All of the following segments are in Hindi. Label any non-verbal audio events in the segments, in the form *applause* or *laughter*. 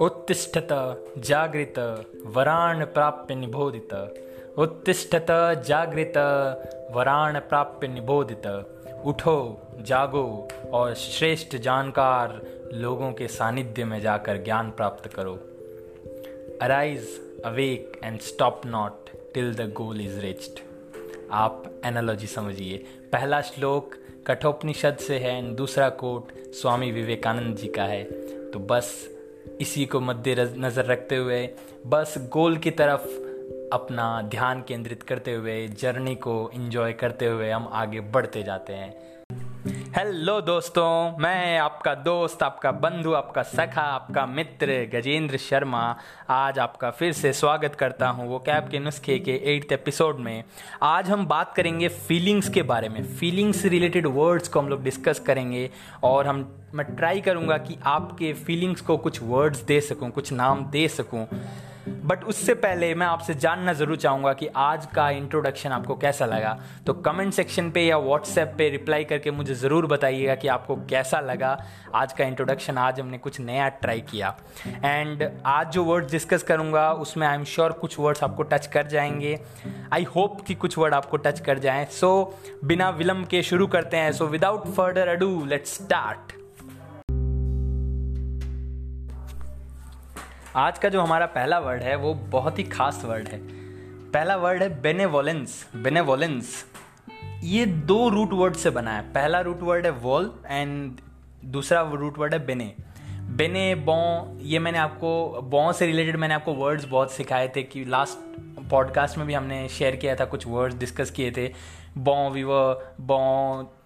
उत्तिष्ठत जागृत वराण प्राप्य निबोधित। उत्तिष्ठत जागृत वराण प्राप्य निबोधित। उठो, जागो और श्रेष्ठ जानकार लोगों के सानिध्य में जाकर ज्ञान प्राप्त करो। Arise awake and stop not till the goal is reached आप एनालॉजी समझिए। पहला श्लोक कठोपनिषद से है, दूसरा कोट स्वामी विवेकानंद जी का है। तो बस इसी को मद्देनज़र रखते हुए, बस गोल की तरफ़ अपना ध्यान केंद्रित करते हुए, जर्नी को एंजॉय करते हुए हम आगे बढ़ते जाते हैं। हेलो दोस्तों, मैं आपका दोस्त, आपका बंधु, आपका सखा, आपका मित्र गजेंद्र शर्मा आज आपका फिर से स्वागत करता हूँ वो कैब के नुस्खे के एट्थ एपिसोड में। आज हम बात करेंगे फीलिंग्स के बारे में। फीलिंग्स रिलेटेड वर्ड्स को हम लोग डिस्कस करेंगे और हम, मैं ट्राई करूँगा कि आपके फीलिंग्स को कुछ वर्ड्स दे सकूँ, कुछ नाम दे सकूँ। बट उससे पहले मैं आपसे जानना ज़रूर चाहूँगा कि आज का इंट्रोडक्शन आपको कैसा लगा? तो कमेंट सेक्शन पे या व्हाट्सएप पे रिप्लाई करके मुझे ज़रूर बताइएगा कि आपको कैसा लगा। आज का इंट्रोडक्शन आज हमने कुछ नया ट्राई किया। एंड आज जो वर्ड्स डिस्कस करूँगा उसमें आई एम श्योर कुछ वर्ड्स आपको टच कर जाएँगे। आई होप कि कुछ वर्ड आपको टच कर जाएँ। सो so, बिना विलम्ब के शुरू करते हैं। So without further ado let's start आज का जो हमारा पहला वर्ड है, वो बहुत ही खास वर्ड है। पहला वर्ड है बेनेवोलेंस बेनेवोलेंस ये दो रूट वर्ड से बना है। पहला रूट वर्ड है वॉल एंड दूसरा रूट वर्ड है बेने बेने बॉ ये मैंने आपको बॉ से रिलेटेड मैंने आपको वर्ड्स बहुत सिखाए थे कि लास्ट पॉडकास्ट में भी हमने शेयर किया था, कुछ वर्ड्स डिस्कस किए थे। बॉ विव बॉ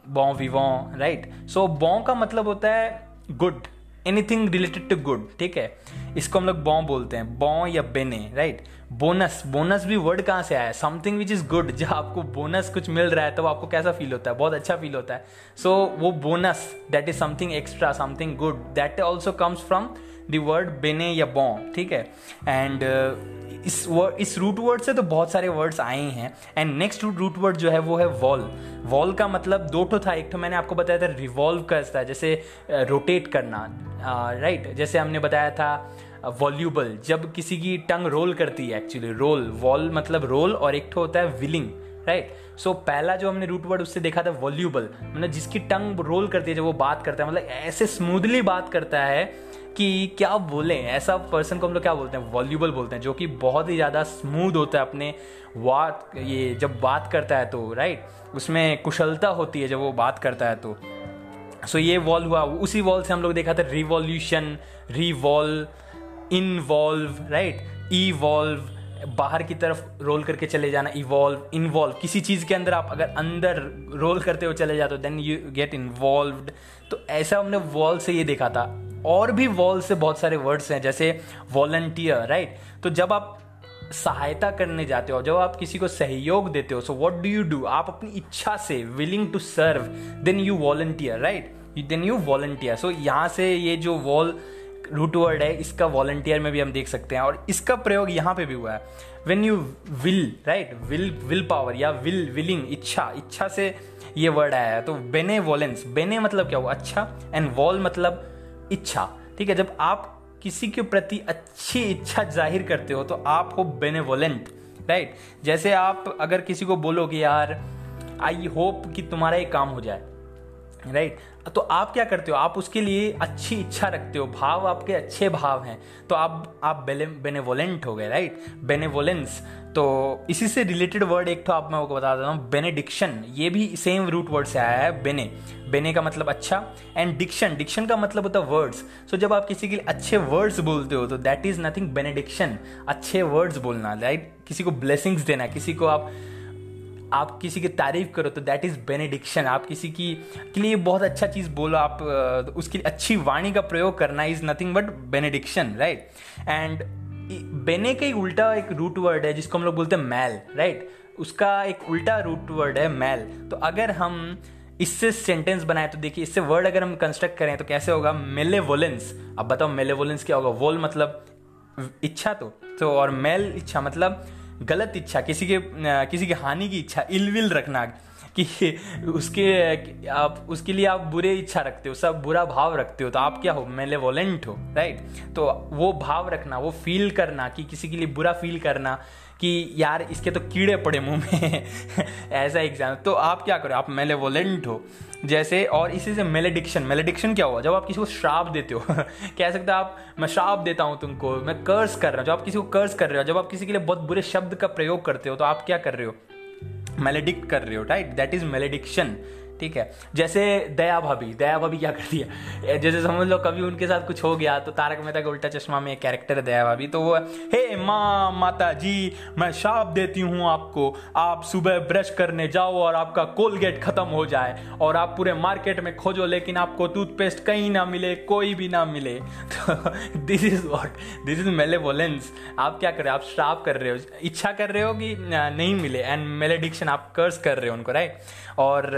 बॉ विवॉ राइट सो बॉ का मतलब होता है good anything related to good ठीक है? इसको हम लोग बॉ बोलते हैं बॉ या बेने राइट बोनस बोनस भी वर्ड कहाँ से आया समथिंग विच इज़ गुड जब आपको बोनस कुछ मिल रहा है तो आपको कैसा फील होता है? बहुत अच्छा फील होता है। सो so, वो bonus that is something extra something good that also comes from the word bene या बॉ ठीक है? एंड इस वर्ड इस रूट वर्ड से तो बहुत सारे वर्ड्स आए हैं। एंड नेक्स्ट रूट वर्ड जो है वो है वॉल वॉल का मतलब दो ठो था। एक तो मैंने आपको बताया था रिवॉल्व करता है जैसे रोटेट करना। राइट जैसे हमने बताया था वॉल्यूबल जब किसी की टंग रोल करती है एक्चुअली रोल वॉल मतलब रोल और एक तो होता है विलिंग राइट सो पहला जो हमने रूट वर्ड उससे देखा था वॉल्यूबल मतलब जिसकी टंग रोल करती है, जब वो बात करता है मतलब ऐसे स्मूथली बात करता है कि क्या बोले, ऐसा पर्सन को हम लोग क्या बोलते हैं? वॉल्यूबल बोलते हैं, जो कि बहुत ही ज़्यादा स्मूथ होता है अपने बात ये जब बात करता है तो राइट उसमें कुशलता होती है जब वो बात करता है तो। सो so, ये वॉल हुआ। उसी वॉल से हम लोग देखा था revolution revolve involve right evolve बाहर की तरफ़ रोल करके चले जाना इवॉल्व इन्वॉल्व किसी चीज़ के अंदर आप अगर अंदर रोल करते हुए चले जाते हो देन यू गेट इन्वॉल्व तो ऐसा हमने वॉल से ये देखा था। और भी वॉल से बहुत सारे वर्ड्स हैं, जैसे वॉलंटियर राइट तो जब आप सहायता करने जाते हो, जब आप किसी को सहयोग देते हो so what do you do आप अपनी इच्छा से willing to serve then you volunteer right then you volunteer so यहाँ से ये जो वॉल रूट वर्ड है, इसका वॉलंटियर में भी हम देख सकते हैं, और इसका प्रयोग यहाँ पे भी हुआ है। When you will right will will power या विल विलिंग इच्छा। इच्छा से ये वर्ड आया है। तो बेने वॉलेंस बेने मतलब क्या हुआ? अच्छा एंड वॉल मतलब इच्छा, ठीक है? जब आप किसी के प्रति अच्छी इच्छा ज़ाहिर करते हो तो आप हो बेनेवोलेंट राइट जैसे आप अगर किसी को बोलो कि यार आई होप कि तुम्हारा ये काम हो जाए। राइट तो आप क्या करते हो? आप उसके लिए अच्छी इच्छा रखते हो। भाव आपके अच्छे भाव हैं। तो आप आप बेनेवोलेंट हो गए राइट बेनेवोलेंस तो इसी से रिलेटेड वर्ड एक तो आप, मैं आपको बता देता हूँ बेनेडिक्शन ये भी सेम रूट वर्ड से आया है बेने बेने का मतलब अच्छा एंड डिक्शन डिक्शन का मतलब होता है वर्ड्स सो जब आप किसी के लिए अच्छे वर्ड्स बोलते हो तो दैट इज़ नथिंग बेनेडिक्शन अच्छे वर्ड्स बोलना राइट किसी को ब्लेसिंग्स देना, किसी को आप आप किसी की तारीफ़ करो तो दैट इज़ बेनेडिक्शन आप किसी की, के लिए बहुत अच्छा चीज़ बोलो, आप उसकी अच्छी वाणी का प्रयोग करना is nothing but benediction right and bene का एक उल्टा एक रूट वर्ड है, जिसको हम लोग बोलते हैं मैल राइट उसका एक उल्टा रूट वर्ड है मैल। तो अगर हम इससे सेंटेंस बनाए तो देखिए, इससे वर्ड अगर हम कंस्ट्रक्ट करें तो कैसे होगा? मेलेवोलेंस अब बताओ मेलेवोलेंस क्या होगा? वोल मतलब इच्छा तो। तो और मेल इच्छा मतलब गलत इच्छा किसी के किसी की हानि की इच्छा इलविल रखना कि उसके, आप, उसके लिए आप बुरे इच्छा रखते हो, सब बुरा भाव रखते हो तो आप क्या हो? मेले वोलेंट हो राइट तो वो भाव रखना, वो फील करना कि किसी के लिए बुरा फील करना कि यार इसके तो कीड़े पड़े मुँह में। *laughs* ऐसा एग्ज़ाम तो आप क्या करो? आप मेलेवोलेंट हो, जैसे, और इसी से मेलेडिक्शन मेलेडिक्शन क्या हुआ? जब आप किसी को श्राप देते हो, *laughs* कह सकते हो आप, मैं श्राप देता हूँ तुमको, मैं कर्ज कर रहा हूँ। जब आप किसी को कर्ज कर रहे हो, जब आप किसी के लिए बहुत बुरे शब्द का प्रयोग करते हो तो आप क्या कर रहे हो? मेलेडिक्ट कर रहे हो राइट दैट इज़ मेलेडिक्शन ठीक है? जैसे दया भाभी दया भाभी क्या करती है? जैसे समझ लो कभी उनके साथ कुछ हो गया तो तारक मेहता का उल्टा चश्मा में एक कैरेक्टर है दया भाभी तो वो, हे माँ माता जी मैं शाप देती हूँ आपको। आप सुबह ब्रश करने जाओ और आपका कोलगेट खत्म हो जाए और आप पूरे मार्केट में खोजो, लेकिन आपको टूथपेस्ट कहीं ना मिले, कोई भी ना मिले। This is what this is malevolence आप क्या कर रहे हो? आप श्राप कर रहे हो। इच्छा कर रहे हो कि नहीं मिले। एंड मेलेडिक्शन आप कर्स कर रहे हो उनको राइट और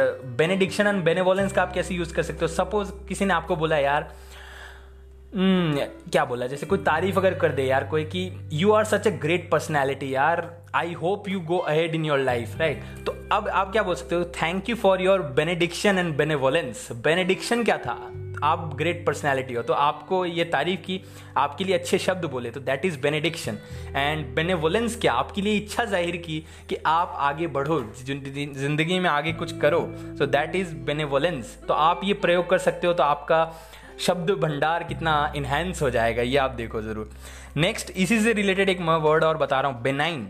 बेनेडिक्शन एंड बेनेवोलेंस का आप कैसे यूज़ कर सकते हो? सपोज़ किसी ने आपको बोला यार Hmm, क्या बोला? जैसे कोई तारीफ़ अगर कर दे यार कोई कि you are such a great personality यार I hope you go ahead in your life right तो अब आप क्या बोल सकते हो? Thank you for your benediction and benevolence benediction क्या था? आप ग्रेट पर्सनैलिटी हो तो आपको ये तारीफ़ की, आपके लिए अच्छे शब्द बोले तो that is benediction and benevolence क्या? आपके लिए इच्छा ज़ाहिर की कि आप आगे बढ़ो, ज़िंदगी में आगे कुछ करो। सो दैट इज़ बेनेवोलेंस तो आप ये प्रयोग कर सकते हो तो आपका शब्द भंडार कितना इन्हेंस हो जाएगा, ये आप देखो ज़रूर। नेक्स्ट इसी से रिलेटेड एक मैं वर्ड और बता रहा हूँ बेनाइन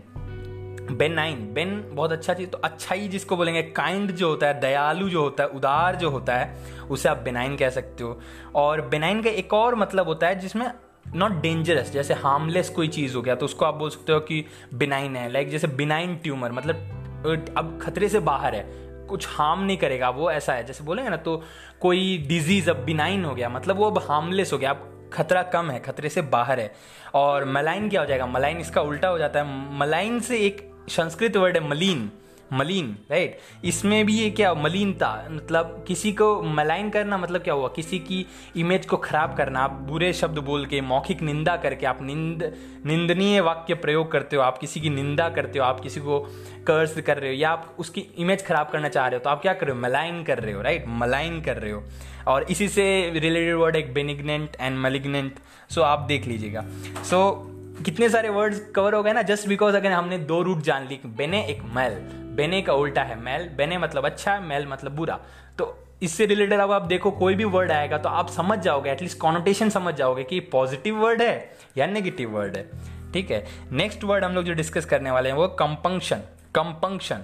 बेनाइन बेन बहुत अच्छा चीज़ तो अच्छा ही जिसको बोलेंगे काइंड जो होता है, दयालु जो होता है, उदार जो होता है, उसे आप बेनाइन कह सकते हो। और बेनाइन का एक और मतलब होता है जिसमें नॉट डेंजरस जैसे हार्मलेस कोई चीज़ हो गया तो उसको आप बोल सकते हो कि बिनाइन है। लाइक जैसे बिनाइन ट्यूमर मतलब अब खतरे से बाहर है, कुछ हार्म नहीं करेगा, वो ऐसा है। जैसे बोलेंगे ना तो कोई डिज़ीज़ अब बिनाइन हो गया मतलब वो अब हार्मलेस हो गया, अब खतरा कम है, खतरे से बाहर है। और मलाइन क्या हो जाएगा? मलाइन इसका उल्टा हो जाता है। मलाइन से एक संस्कृत वर्ड है मलिन मलिन राइट इसमें भी ये क्या मलिनता मतलब किसी को मलाइन करना मतलब क्या हुआ? किसी की इमेज को खराब करना आप बुरे शब्द बोल के मौखिक निंदा करके आप निंद निंदनीय वाक्य प्रयोग करते हो आप किसी की निंदा करते हो आप किसी को कर्ज कर रहे हो या आप उसकी इमेज खराब करना चाह रहे हो तो आप क्या कर रहे हो? मलाइन कर रहे हो राइट मलाइन कर रहे हो। और इसी से रिलेटेड वर्ड एक बेनिग्नेंट एंड मलिग्नेंट सो आप देख लीजिएगा। सो so, कितने सारे वर्ड्स कवर हो गए ना जस्ट बिकॉज़ अगर हमने दो रूट जान ली, बेने एक मैल, बेने का उल्टा है मैल, बेने मतलब अच्छा मैल मतलब बुरा। तो इससे रिलेटेड अब आप देखो, कोई भी वर्ड आएगा तो आप समझ जाओगे एटलीस्ट कॉनोटेशन समझ जाओगे कि पॉजिटिव वर्ड है या नेगेटिव वर्ड है। ठीक है? नेक्स्ट वर्ड हम लोग जो डिस्कस करने वाले हैं वो compunction compunction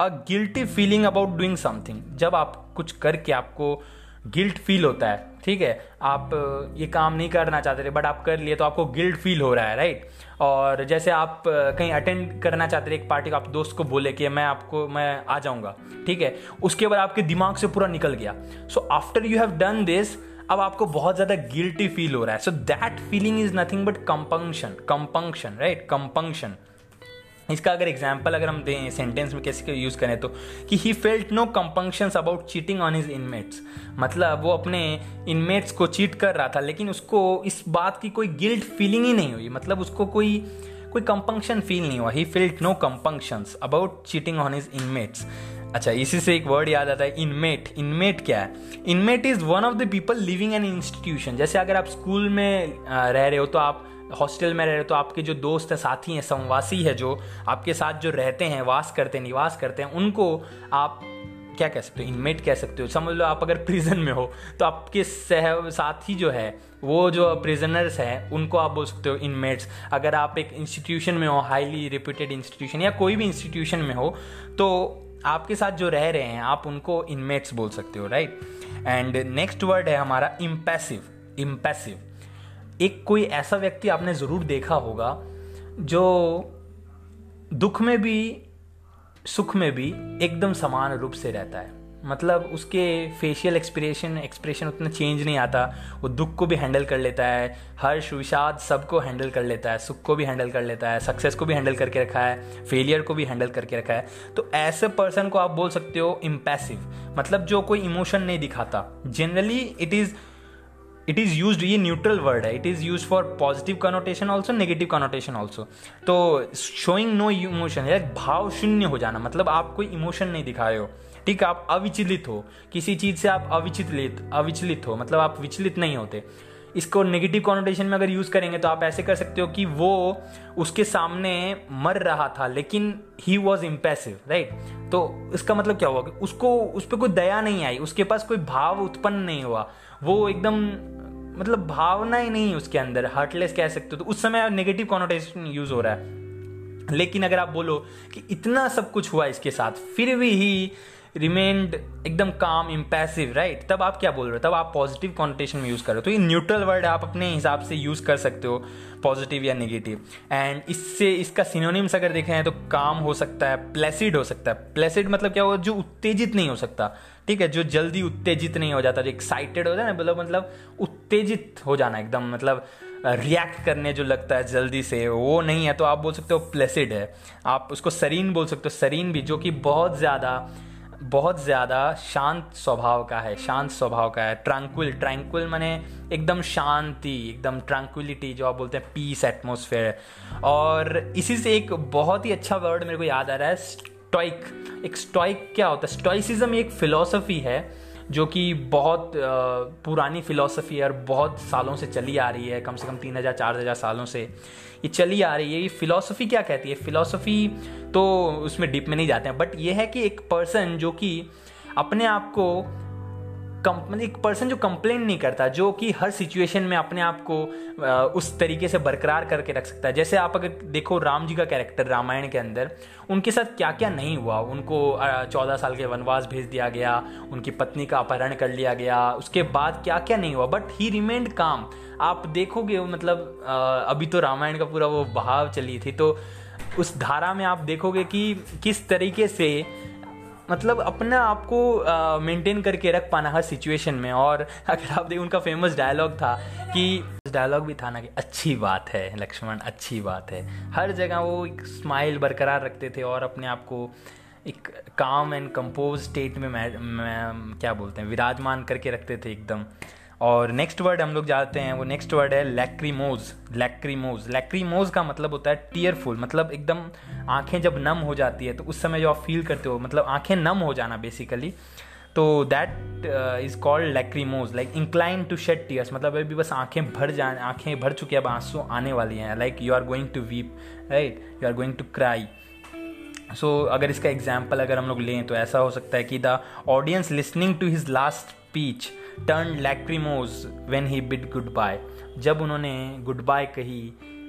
a guilty feeling about doing something जब आप कुछ करके आपको गिल्ट फील होता है ठीक है, आप, ये काम नहीं करना चाहते थे बट आप कर लिए तो आपको गिल्ट फील हो रहा है राइट और जैसे आप, कहीं अटेंड करना चाहते थे एक पार्टी को, आप दोस्त को बोले कि मैं आपको, मैं आ जाऊँगा, ठीक है? उसके बाद आपके दिमाग से पूरा निकल गया। So after you have done this अब आपको बहुत ज़्यादा गिल्टी फील हो रहा है। So that feeling is nothing but compunction compunction right compunction इसका अगर एग्ज़ाम्पल अगर हम दें सेंटेंस में कैसे यूज़ करें तो कि he felt no compunctions about cheating on his inmates मतलब वो अपने इनमेट्स को चीट कर रहा था, लेकिन उसको इस बात की कोई गिल्ट फीलिंग ही नहीं हुई। मतलब उसको कोई कोई कंपंक्शन फील नहीं हुआ। He felt no compunctions about cheating on his inmates अच्छा इसी से एक वर्ड याद आता है इनमेट इनमेट क्या है? Inmate is one of the people living an institution जैसे अगर आप स्कूल में रह रहे हो तो आप हॉस्टल में रह रहे हो तो आपके जो दोस्त हैं, साथी हैं, संवासी है, जो आपके साथ जो रहते हैं, वास करते हैं, निवास करते हैं, उनको आप क्या कह सकते हो इनमेट कह सकते हो? समझ लो आप अगर प्रिजन में हो तो आपके सह, साथी जो है, वो जो प्रिजनर्स हैं, उनको आप बोल सकते हो इनमेट्स अगर आप एक इंस्टीट्यूशन में हो हाईली रिप्यूटेड इंस्टीट्यूशन या कोई भी इंस्टीट्यूशन में हो तो आपके साथ जो रह रहे हैं, आप उनको इनमेट्स बोल सकते हो राइट एंड नेक्स्ट वर्ड है हमारा इम्पैसिव इम्पैसिव एक कोई ऐसा व्यक्ति आपने ज़रूर देखा होगा जो दुख में भी, सुख में भी एकदम समान रूप से रहता है। मतलब उसके फेशियल एक्सप्रेशन एक्सप्रेशन उतना चेंज नहीं आता। वो दुख को भी हैंडल कर लेता है हर्ष विषाद सबको हैंडल कर लेता है, सुख को भी हैंडल कर लेता है सक्सेस को भी हैंडल करके रखा है फेलियर को भी हैंडल करके रखा है। तो ऐसे पर्सन को आप बोल सकते हो इम्पैसिव मतलब जो कोई इमोशन नहीं दिखाता। Generally it is it is use ये न्यूट्रल वर्ड है it is use for positive connotation also negative connotation also तो शोइंग नो इमोशन है भाव शून्य हो जाना मतलब आप कोई इमोशन नहीं दिखा रहे हो। ठीक आप अविचलित हो। किसी चीज़ से आप अविचलित अविचलित हो मतलब आप विचलित नहीं होते। इसको नेगेटिव कॉनोटेशन में अगर यूज़ करेंगे तो आप ऐसे कर सकते हो कि वो उसके सामने मर रहा था, लेकिन ही वॉज़ इम्पेसिव राइट तो इसका मतलब क्या हुआ कि उसको, उस पर कोई दया नहीं आई, उसके पास कोई भाव उत्पन्न नहीं हुआ। वो एकदम मतलब भावना ही नहीं उसके अंदर हार्टलेस कह सकते हो तो। उस समय नेगेटिव कॉनोटेशन यूज़ हो रहा है। लेकिन अगर आप बोलो कि इतना सब कुछ हुआ इसके साथ, फिर भी ही रिमेन्ड एकदम काम इम्पैसिव राइट तब आप क्या बोल रहे हो? तब आप पॉजिटिव कॉन्टेशन में यूज़ कर रहे हो। तो ये न्यूट्रल वर्ड आप अपने हिसाब से यूज़ कर सकते हो पॉजिटिव या नेगेटिव एंड इससे इसका सिनोनिम्स अगर देखें तो काम हो सकता है प्लेसिड हो सकता है। प्लेसिड मतलब क्या हो जो उत्तेजित नहीं हो सकता। ठीक है, जो जल्दी उत्तेजित नहीं हो जाता, जो एक्साइटेड हो जाए मतलब मतलब उत्तेजित हो जाना एकदम मतलब रिएक्ट करने जो लगता है जल्दी से, वो नहीं है तो आप बोल सकते हो प्लेसिड है। आप उसको सरीन बोल सकते हो सरीन भी, जो कि बहुत ज़्यादा बहुत ज़्यादा शांत स्वभाव का है, शांत स्वभाव का है। ट्रैंक्विल ट्रैंक्विल माने एकदम शांति, एकदम ट्रैंक्विलिटी जो आप बोलते हैं पीस एटमोसफेयर और इसी से एक बहुत ही अच्छा वर्ड मेरे को याद आ रहा है स्टॉइक एक स्टॉइक क्या होता है? स्टॉइसिज्म एक फिलॉसफी है, जो कि बहुत पुरानी फिलॉसफी है और बहुत सालों से चली आ रही है, कम से कम तीन हज़ार, चार हज़ार सालों से ये चली आ रही है। ये फिलॉसफी क्या कहती है? फिलॉसफी तो उसमें डीप में नहीं जाते हैं बट ये है कि एक पर्सन जो कि अपने आप को मतलब एक पर्सन जो कंप्लेन नहीं करता, जो कि हर सिचुएशन में अपने आप को उस तरीके से बरकरार करके रख सकता है। जैसे आप अगर देखो राम जी का कैरेक्टर रामायण के अंदर, उनके साथ क्या क्या नहीं हुआ? उनको चौदह साल के वनवास भेज दिया गया, उनकी पत्नी का अपहरण कर लिया गया, उसके बाद क्या क्या नहीं हुआ? बट ही रिमेंड काम आप देखोगे मतलब अभी तो रामायण का पूरा वो बहाव चली थी तो उस धारा में आप देखोगे कि किस तरीके से मतलब अपने आप को मेंटेन करके रख पाना हर सिचुएशन में। और अगर आप देखें उनका फ़ेमस डायलॉग था कि डायलॉग भी था ना कि अच्छी बात है लक्ष्मण अच्छी बात है। हर जगह वो एक स्माइल बरकरार रखते थे और अपने आप को एक काम एंड कंपोज स्टेट में मैं, मैं क्या बोलते हैं विराजमान करके रखते थे एकदम। और नेक्स्ट वर्ड हम लोग जाते हैं, वो नेक्स्ट वर्ड है लैक्रीमोज लैक्रीमोज लैक्रीमोज का मतलब होता है टीयरफुल मतलब एकदम आँखें जब नम हो जाती है तो उस समय जो आप फील करते हो मतलब आँखें नम हो जाना बेसिकली तो that is called lachrymose like incline to shed tears मतलब अभी बस आँखें भर जा, आँखें भर चुकी अब आँसू आने वाली हैं. Like you are going to weep right you are going to cry so अगर इसका एग्ज़ाम्पल अगर हम लोग लें तो ऐसा हो सकता है कि the audience listening to his last speech turn lachrymose when he bid goodbye जब उन्होंने गुड बाय कही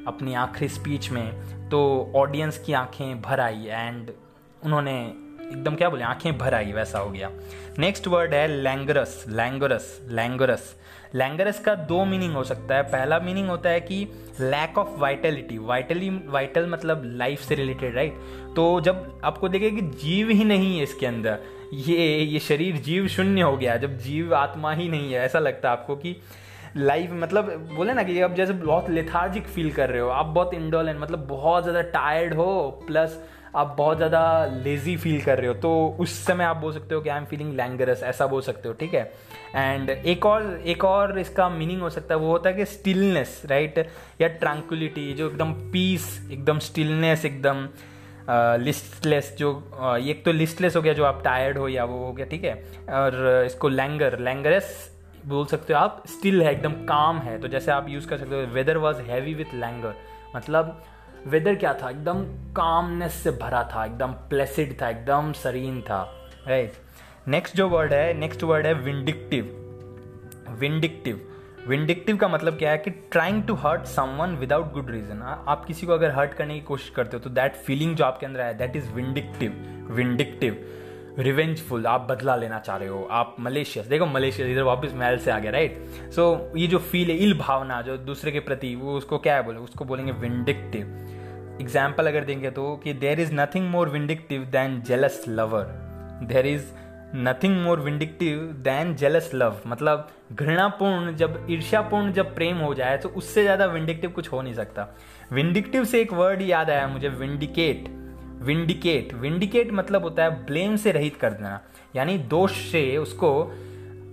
अपनी आखिरी स्पीच में तो ऑडियंस की आँखें भर आई एंड उन्होंने एकदम क्या बोले, आँखें भर आई, वैसा हो गया। नेक्स्ट वर्ड है लैंगरस लैंगरस लैंगरस लैंगरस का दो मीनिंग हो सकता है। पहला मीनिंग होता है कि lack of vitality vitally vital मतलब लाइफ से रिलेटेड राइट तो जब आपको देखे कि जीव ही नहीं है इसके अंदर ये ये शरीर जीव शून्य हो गया, जब जीव आत्मा ही नहीं है, ऐसा लगता है आपको कि लाइफ मतलब बोले ना कि आप जैसे बहुत लेथार्जिक फील कर रहे हो, आप बहुत इंडोलेंट मतलब बहुत ज़्यादा टायर्ड हो प्लस आप बहुत ज़्यादा लेजी फील कर रहे हो तो उस समय आप बोल सकते हो कि आई एम फीलिंग लैंगरस ऐसा बोल सकते हो, ठीक है? एंड एक और एक और इसका मीनिंग हो सकता है, वो होता है कि स्टिलनेस राइट या ट्रैंकुलिटी जो एकदम पीस एकदम स्टिलनेस एकदम लिस्टलेस जो एक तो लिस्टलेस हो गया जो आप टायर्ड हो या वो हो गया, ठीक है? और इसको लैंगर लैंगरस बोल सकते हो आप स्टिल है, एकदम काम है। तो जैसे आप यूज़ कर सकते हो weather was heavy with languor मतलब वेदर क्या था? एकदम कामनेस से भरा था, एकदम प्लेसिड था, एकदम सरीन था। राइट नेक्स्ट जो वर्ड है नेक्स्ट वर्ड है विंडिक्टिव विंडिक्टिव विंडिक्टिव का मतलब क्या है कि trying to hurt someone without good reason आप किसी को अगर हर्ट करने की कोशिश करते हो तो दैट फीलिंग जो आपके अंदर है that is vindictive vindictive revengeful आप बदला लेना चाह रहे हो आप मलेशियस देखो मलेशियस इधर वापस महल से आ गया राइट सो so, ये जो फील है इल भावना जो दूसरे के प्रति वो उसको क्या है बोले? उसको बोलेंगे विंडिक्टिव एग्ज़ाम्पल अगर देंगे तो कि there is nothing more vindictive than jealous lover there is nothing more vindictive than jealous love मतलब घृणापूर्ण, जब ईर्ष्यापूर्ण, जब प्रेम हो जाए तो उससे ज़्यादा विंडिक्टिव कुछ हो नहीं सकता। विंडिक्टिव से एक वर्ड याद आया मुझे विंडिकेट विंडिकेट विंडिकेट मतलब होता है ब्लेम से रहित कर देना। यानी दोष से उसको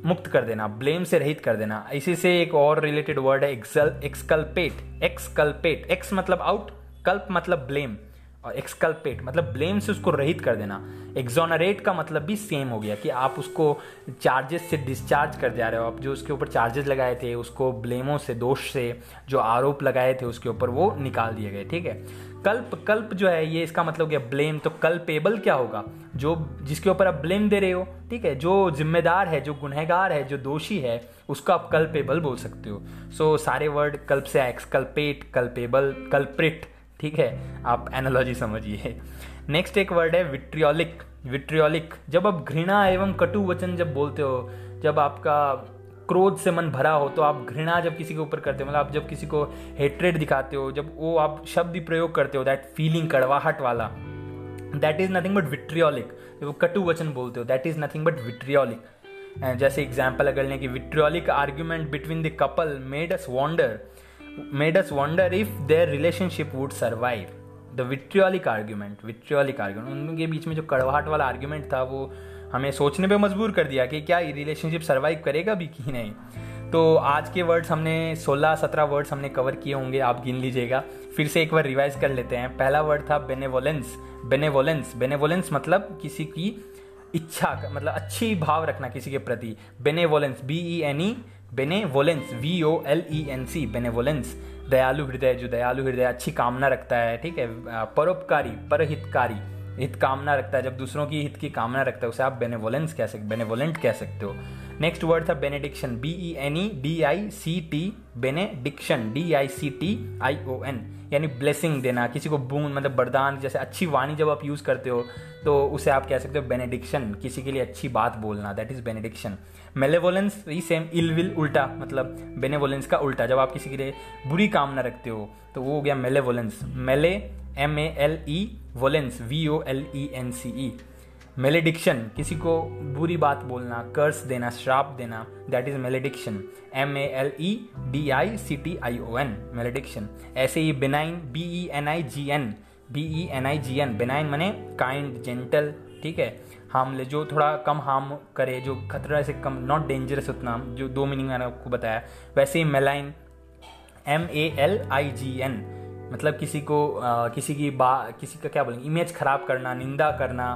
मुक्त कर देना ब्लेम से रहित कर देना। इसी से एक और रिलेटेड वर्ड है एक्सल एक्सकल्पेट एक्सकल्पेट एक्स मतलब आउट कल्प मतलब ब्लेम और एक्सकल्पेट मतलब ब्लेम से उसको रहित कर देना। एक्जोनरेट का मतलब भी सेम हो गया कि आप उसको चार्जेस से डिस्चार्ज कर दे रहे हो। आप जो उसके ऊपर चार्जेस लगाए थे उसको ब्लेमों से दोष से जो आरोप लगाए थे उसके ऊपर वो निकाल दिए गए ठीक है? कल्प कल्प जो है ये इसका मतलब क्या ब्लेम तो कल्पेबल क्या होगा? जो जिसके ऊपर आप ब्लेम दे रहे हो ठीक है? जो जिम्मेदार है जो गुनहगार है जो दोषी है उसको आप कल्पेबल बोल सकते हो। सो so, सारे वर्ड कल्प से एक्सकल्पेट कल्पेबल कल्प्रिट ठीक है? आप एनालॉजी समझिए। नेक्स्ट एक वर्ड है विट्रियोलिक विट्रियोलिक जब आप घृणा एवं कटु वचन जब बोलते हो, जब आपका क्रोध से मन भरा हो तो आप घृणा जब किसी के ऊपर करते हो मतलब आप जब किसी को हेट्रेड दिखाते हो, जब वो आप शब्द प्रयोग करते हो दैट फीलिंग कड़वाहट वाला that is nothing but vitriolic जब कटु वचन बोलते हो that is nothing but vitriolic जैसे एग्ज़ाम्पल अगर लें कि vitriolic argument between the couple made us wonder made us wonder if their relationship would survive the vitriolic argument vitriolic argument उनके बीच में जो कड़वाहट वाला आर्ग्यूमेंट था, वो हमें सोचने पे मजबूर कर दिया कि क्या ये रिलेशनशिप सर्वाइव करेगा भी कि नहीं। तो आज के वर्ड्स हमने 16 17 वर्ड्स हमने कवर किए होंगे, आप गिन लीजिएगा। फिर से एक बार रिवाइज कर लेते हैं। पहला वर्ड था बेनेवोलेंस बेनेवोलेंस बेनेवोलेंस मतलब किसी की इच्छा मतलब अच्छी भाव रखना किसी के प्रति। Benevolence B E N E benevolence V O L E N C benevolence दयालु हृदय, जो दयालु हृदय अच्छी कामना रखता है, ठीक है? परोपकारी, परहितकारी, हित कामना रखता है। जब दूसरों की हित की कामना रखता है, उसे आप बेनेवोलेंस कह सकते बेनेवोलेंट कह सकते हो। नेक्स्ट वर्ड था benediction B E N E D I C T benediction D I C T I O N यानी ब्लेसिंग देना, किसी को बूंद मतलब वरदान, जैसे अच्छी वाणी जब आप यूज़ करते हो तो उसे आप कह सकते हो बेनेडिक्शन किसी के लिए अच्छी बात बोलना दैट इज़ बेनेडिक्शन मेलेवोलेंस ही सेम इल विल उल्टा मतलब बेनेवोलेंस का उल्टा. जब आप किसी के लिए बुरी कामना रखते हो तो वो हो गया malevolence male M A L E volence V O L E N C E malediction किसी को बुरी बात बोलना कर्स देना श्राप देना that is malediction. M A L E D I C T I O N malediction. ऐसे ही benign B E N I G N B E N I G N benign मने काइंड जेंटल ठीक है? हार्मले जो थोड़ा कम हार्म करे जो खतरा से कम नॉट डेंजरस उतना जो दो मीनिंग मैंने आपको बताया। वैसे ही malign M A L I G N मतलब किसी को आ, किसी की बा किसी का क्या बोलेंगे? इमेज खराब करना निंदा करना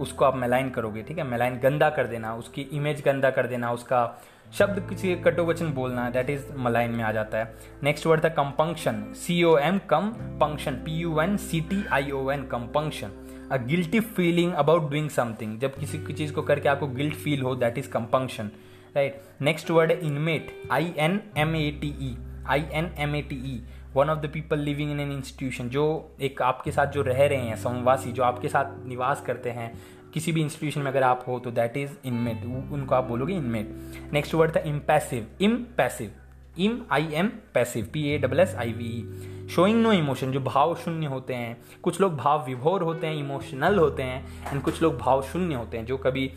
उसको आप मेलाइन करोगे, ठीक है? मेलाइन गंदा कर देना, उसकी इमेज गंदा कर देना, उसका शब्द किसी कटो वचन बोलना दैट इज़ मलाइन में आ जाता है। नेक्स्ट वर्ड था compunction C O M com punction P U N C T I O N compunction a guilty feeling about doing something जब किसी की चीज़ को करके आपको गिल्ट फील हो that is compunction right next word है inmate I N M A T E I N M A T E one of the people living in an institution जो एक आपके साथ जो रह रहे हैं, समवासी, जो आपके साथ निवास करते हैं, किसी भी इंस्टीट्यूशन में अगर आप हो तो दैट इज़ इनमेट उनको आप बोलोगे इनमेट नेक्स्ट वर्ड था impassive im passive im I M passive P A double S I V showing no emotion जो भाव शून्य होते हैं, कुछ लोग भाव विभोर होते हैं इमोशनल होते हैं एंड कुछ लोग भाव शून्य होते हैं, जो कभी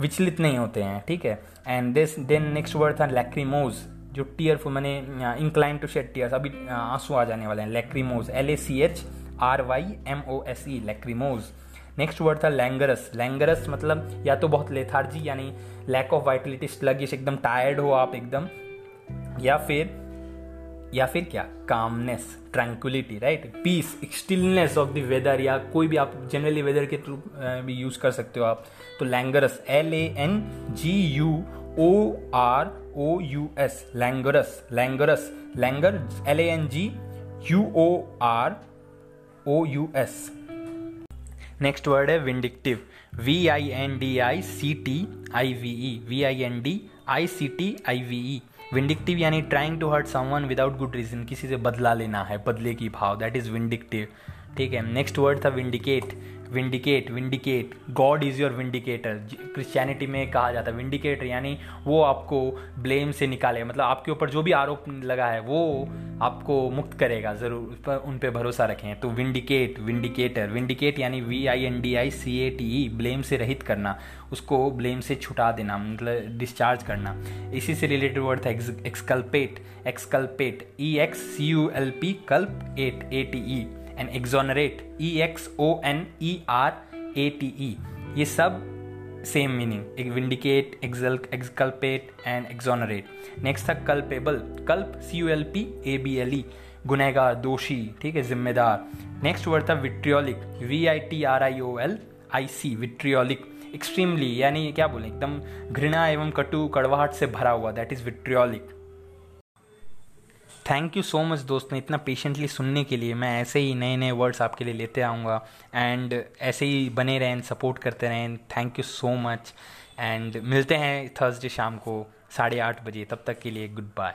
विचलित नहीं होते हैं, ठीक है? And this then next word था लैक्रीमोज जो टीयरफुल मैंने इंक्लाइन टू शेड टीयर्स अभी आँसू आ जाने वाले हैं। Lachrymose L A C H R Y M O S E lachrymose next word था लैंगरस लैंगरस मतलब या तो बहुत लेथार्जी यानी लैक ऑफ़ वाइटलिटी स्लगिश एकदम टायर्ड हो आप एकदम। या फिर या फिर क्या? Calmness tranquillity right peace stillness of the weather या कोई भी आप जनरली वेदर के थ्रू भी यूज़ कर सकते हो आप। तो languorous L A N G U O R O U S languorous languorous languor L A N G U O R O U S next word है vindictive V I N D I C T I V E V I N D I C T I V E vindictive यानी trying to hurt someone without good reason किसी से बदला लेना है, बदले की भाव दैट इज़ विंडिक्टिव ठीक है नेक्स्ट वर्ड था vindicate vindicate vindicate God is your vindicator Christianity में कहा जाता है विंडिकेटर यानी वो आपको ब्लेम से निकाले मतलब आपके ऊपर जो भी आरोप लगा है, वो आपको मुक्त करेगा। ज़रूर पर, उन पर भरोसा रखें। तो विंडिकेट विंडिकेटर विंडिकेट यानी V I N D I C A T E blame से रहित करना। उसको ब्लेम से छुटा देना मतलब डिस्चार्ज करना। इसी से रिलेटेड वर्ड था exculpate exculpate E X C U L P culp ate A T E and exonerate E X O N E R A T E ये सब सेम मीनिंग एक vindicate axle exculpate and exonerate next था culpable culp C U L P A B L E गुनहगार, दोषी, ठीक है, जिम्मेदार. नेक्स्ट वर्ड था vitriolic V I T R I O L I C vitriolic extremely यानी क्या बोले? एकदम घृणा एवं कटु, कड़वाहट से भरा हुआ. That is vitriolic thank you so much दोस्तों इतना पेशेंटली सुनने के लिए। मैं ऐसे ही नए नए वर्ड्स आपके लिए लेते आऊँगा। एंड ऐसे ही बने रहें सपोर्ट करते रहें। Thank you so much and मिलते हैं थर्सडे शाम को साढ़े आठ बजे। तब तक के लिए गुड बाय